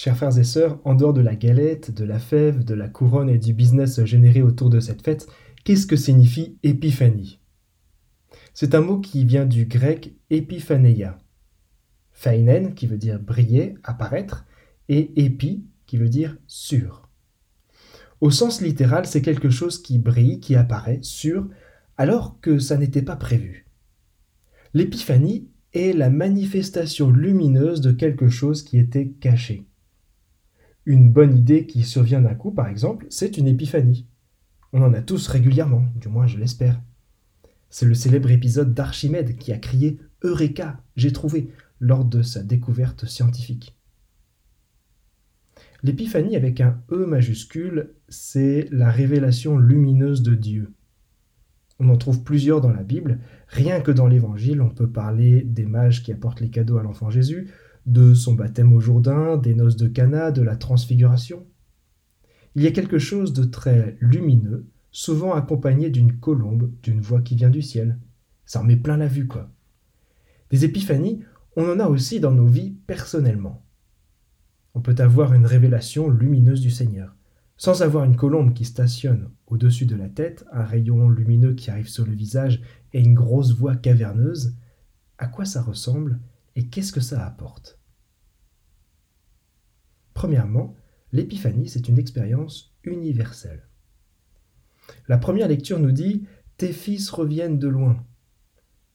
Chers frères et sœurs, en dehors de la galette, de la fève, de la couronne et du business généré autour de cette fête, qu'est-ce que signifie épiphanie? C'est un mot qui vient du grec epiphaneia. Phainen, qui veut dire briller, apparaître, et épi, qui veut dire sur. Au sens littéral, c'est quelque chose qui brille, qui apparaît, sur, alors que ça n'était pas prévu. L'épiphanie est la manifestation lumineuse de quelque chose qui était caché. Une bonne idée qui survient d'un coup, par exemple, c'est une épiphanie. On en a tous régulièrement, du moins je l'espère. C'est le célèbre épisode d'Archimède qui a crié Eureka, j'ai trouvé lors de sa découverte scientifique. L'épiphanie avec un E majuscule, c'est la révélation lumineuse de Dieu. On en trouve plusieurs dans la Bible. Rien que dans l'Évangile, on peut parler des mages qui apportent les cadeaux à l'enfant Jésus, de son baptême au Jourdain, des noces de Cana, de la transfiguration. Il y a quelque chose de très lumineux, souvent accompagné d'une colombe, d'une voix qui vient du ciel. Ça en met plein la vue, quoi. Des épiphanies, on en a aussi dans nos vies personnellement. On peut avoir une révélation lumineuse du Seigneur. Sans avoir une colombe qui stationne au-dessus de la tête, un rayon lumineux qui arrive sur le visage et une grosse voix caverneuse, à quoi ça ressemble et qu'est-ce que ça apporte? Premièrement, l'épiphanie, c'est une expérience universelle. La première lecture nous dit Tes fils reviennent de loin.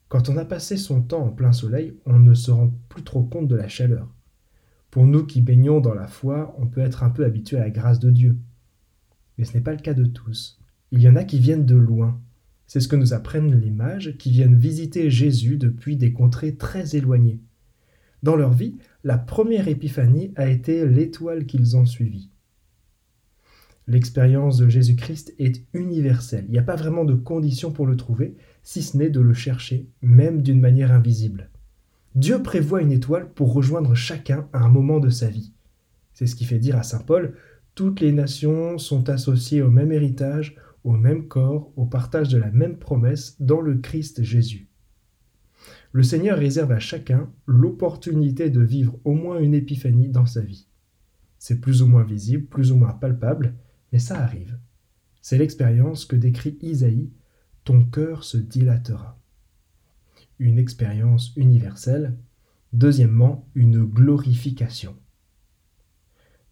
Quand on a passé son temps en plein soleil, on ne se rend plus trop compte de la chaleur. Pour nous qui baignons dans la foi, on peut être un peu habitué à la grâce de Dieu. Mais ce n'est pas le cas de tous. Il y en a qui viennent de loin. C'est ce que nous apprennent les mages qui viennent visiter Jésus depuis des contrées très éloignées. Dans leur vie, la première épiphanie a été l'étoile qu'ils ont suivie. L'expérience de Jésus-Christ est universelle. Il n'y a pas vraiment de condition pour le trouver, si ce n'est de le chercher, même d'une manière invisible. Dieu prévoit une étoile pour rejoindre chacun à un moment de sa vie. C'est ce qui fait dire à Saint Paul, toutes les nations sont associées au même héritage, au même corps, au partage de la même promesse dans le Christ Jésus le Seigneur réserve à chacun l'opportunité de vivre au moins une épiphanie dans sa vie. C'est plus ou moins visible, plus ou moins palpable, mais ça arrive. C'est l'expérience que décrit Isaïe, ton cœur se dilatera. Une expérience universelle. Deuxièmement, une glorification.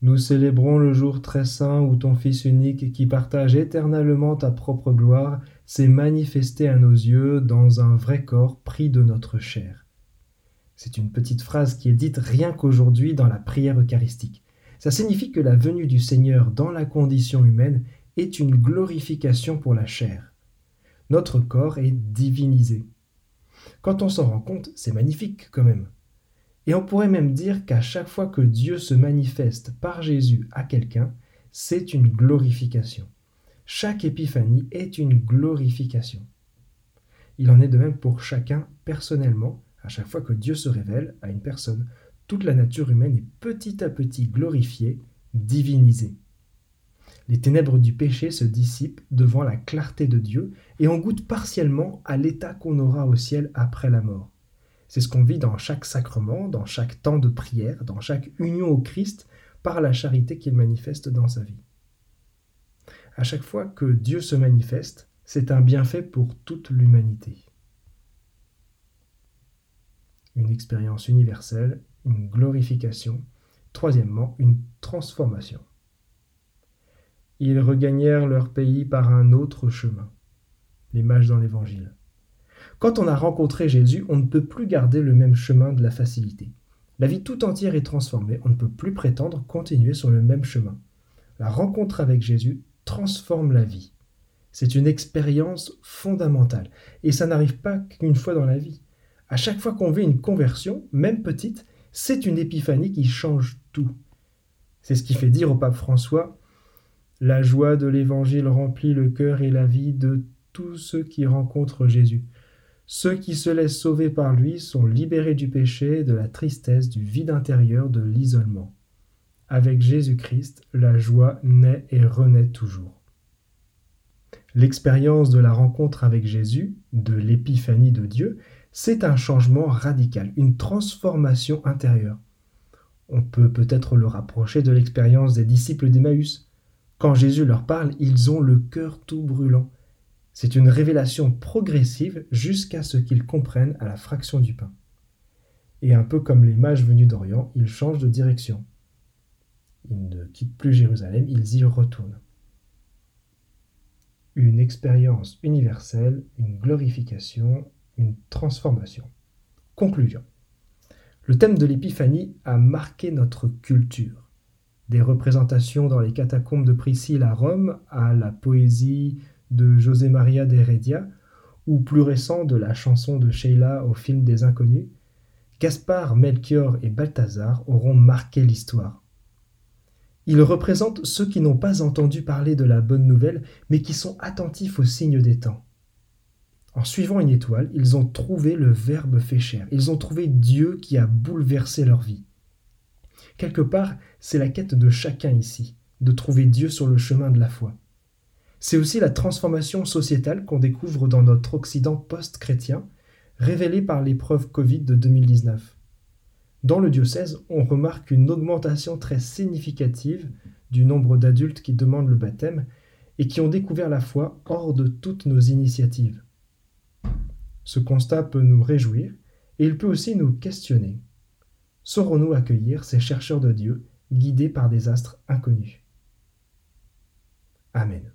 Nous célébrons le jour très saint où ton Fils unique, qui partage éternellement ta propre gloire, s'est manifesté à nos yeux dans un vrai corps pris de notre chair. C'est une petite phrase qui est dite rien qu'aujourd'hui dans la prière eucharistique. Ça signifie que la venue du Seigneur dans la condition humaine est une glorification pour la chair. Notre corps est divinisé. Quand on s'en rend compte, c'est magnifique quand même. Et on pourrait même dire qu'à chaque fois que Dieu se manifeste par Jésus à quelqu'un, c'est une glorification. Chaque épiphanie est une glorification. Il en est de même pour chacun personnellement, à chaque fois que Dieu se révèle à une personne. Toute la nature humaine est petit à petit glorifiée, divinisée. Les ténèbres du péché se dissipent devant la clarté de Dieu et on goûte partiellement à l'état qu'on aura au ciel après la mort. C'est ce qu'on vit dans chaque sacrement, dans chaque temps de prière, dans chaque union au Christ par la charité qu'il manifeste dans sa vie. À chaque fois que Dieu se manifeste, c'est un bienfait pour toute l'humanité. Une expérience universelle, une glorification, troisièmement, une transformation. Ils regagnèrent leur pays par un autre chemin. Les mages dans l'Évangile. Quand on a rencontré Jésus, on ne peut plus garder le même chemin de la facilité. La vie tout entière est transformée, on ne peut plus prétendre continuer sur le même chemin. La rencontre avec Jésus transforme la vie. C'est une expérience fondamentale, et ça n'arrive pas qu'une fois dans la vie. À chaque fois qu'on vit une conversion, même petite, c'est une épiphanie qui change tout. C'est ce qui fait dire au pape François La joie de l'Évangile remplit le cœur et la vie de tous ceux qui rencontrent Jésus. Ceux qui se laissent sauver par lui sont libérés du péché, de la tristesse, du vide intérieur, de l'isolement. Avec Jésus-Christ, la joie naît et renaît toujours. L'expérience de la rencontre avec Jésus, de l'épiphanie de Dieu, c'est un changement radical, une transformation intérieure. On peut peut-être le rapprocher de l'expérience des disciples d'Emmaüs. Quand Jésus leur parle, ils ont le cœur tout brûlant. C'est une révélation progressive jusqu'à ce qu'ils comprennent à la fraction du pain. Et un peu comme les mages venus d'Orient, ils changent de direction. Ils ne quittent plus Jérusalem, ils y retournent. Une expérience universelle, une glorification, une transformation. Conclusion. Le thème de l'épiphanie a marqué notre culture. Des représentations dans les catacombes de Priscille à Rome à la poésie de José Maria d'Heredia, ou plus récent de la chanson de Sheila au film des Inconnus, Gaspard, Melchior et Balthazar auront marqué l'histoire. Ils représentent ceux qui n'ont pas entendu parler de la bonne nouvelle, mais qui sont attentifs aux signes des temps. En suivant une étoile, ils ont trouvé le Verbe fait chair. Ils ont trouvé Dieu qui a bouleversé leur vie. Quelque part, c'est la quête de chacun ici, de trouver Dieu sur le chemin de la foi. C'est aussi la transformation sociétale qu'on découvre dans notre Occident post-chrétien, révélée par l'épreuve Covid de 2019. Dans le diocèse, on remarque une augmentation très significative du nombre d'adultes qui demandent le baptême et qui ont découvert la foi hors de toutes nos initiatives. Ce constat peut nous réjouir et il peut aussi nous questionner. Saurons-nous accueillir ces chercheurs de Dieu guidés par des astres inconnus? Amen.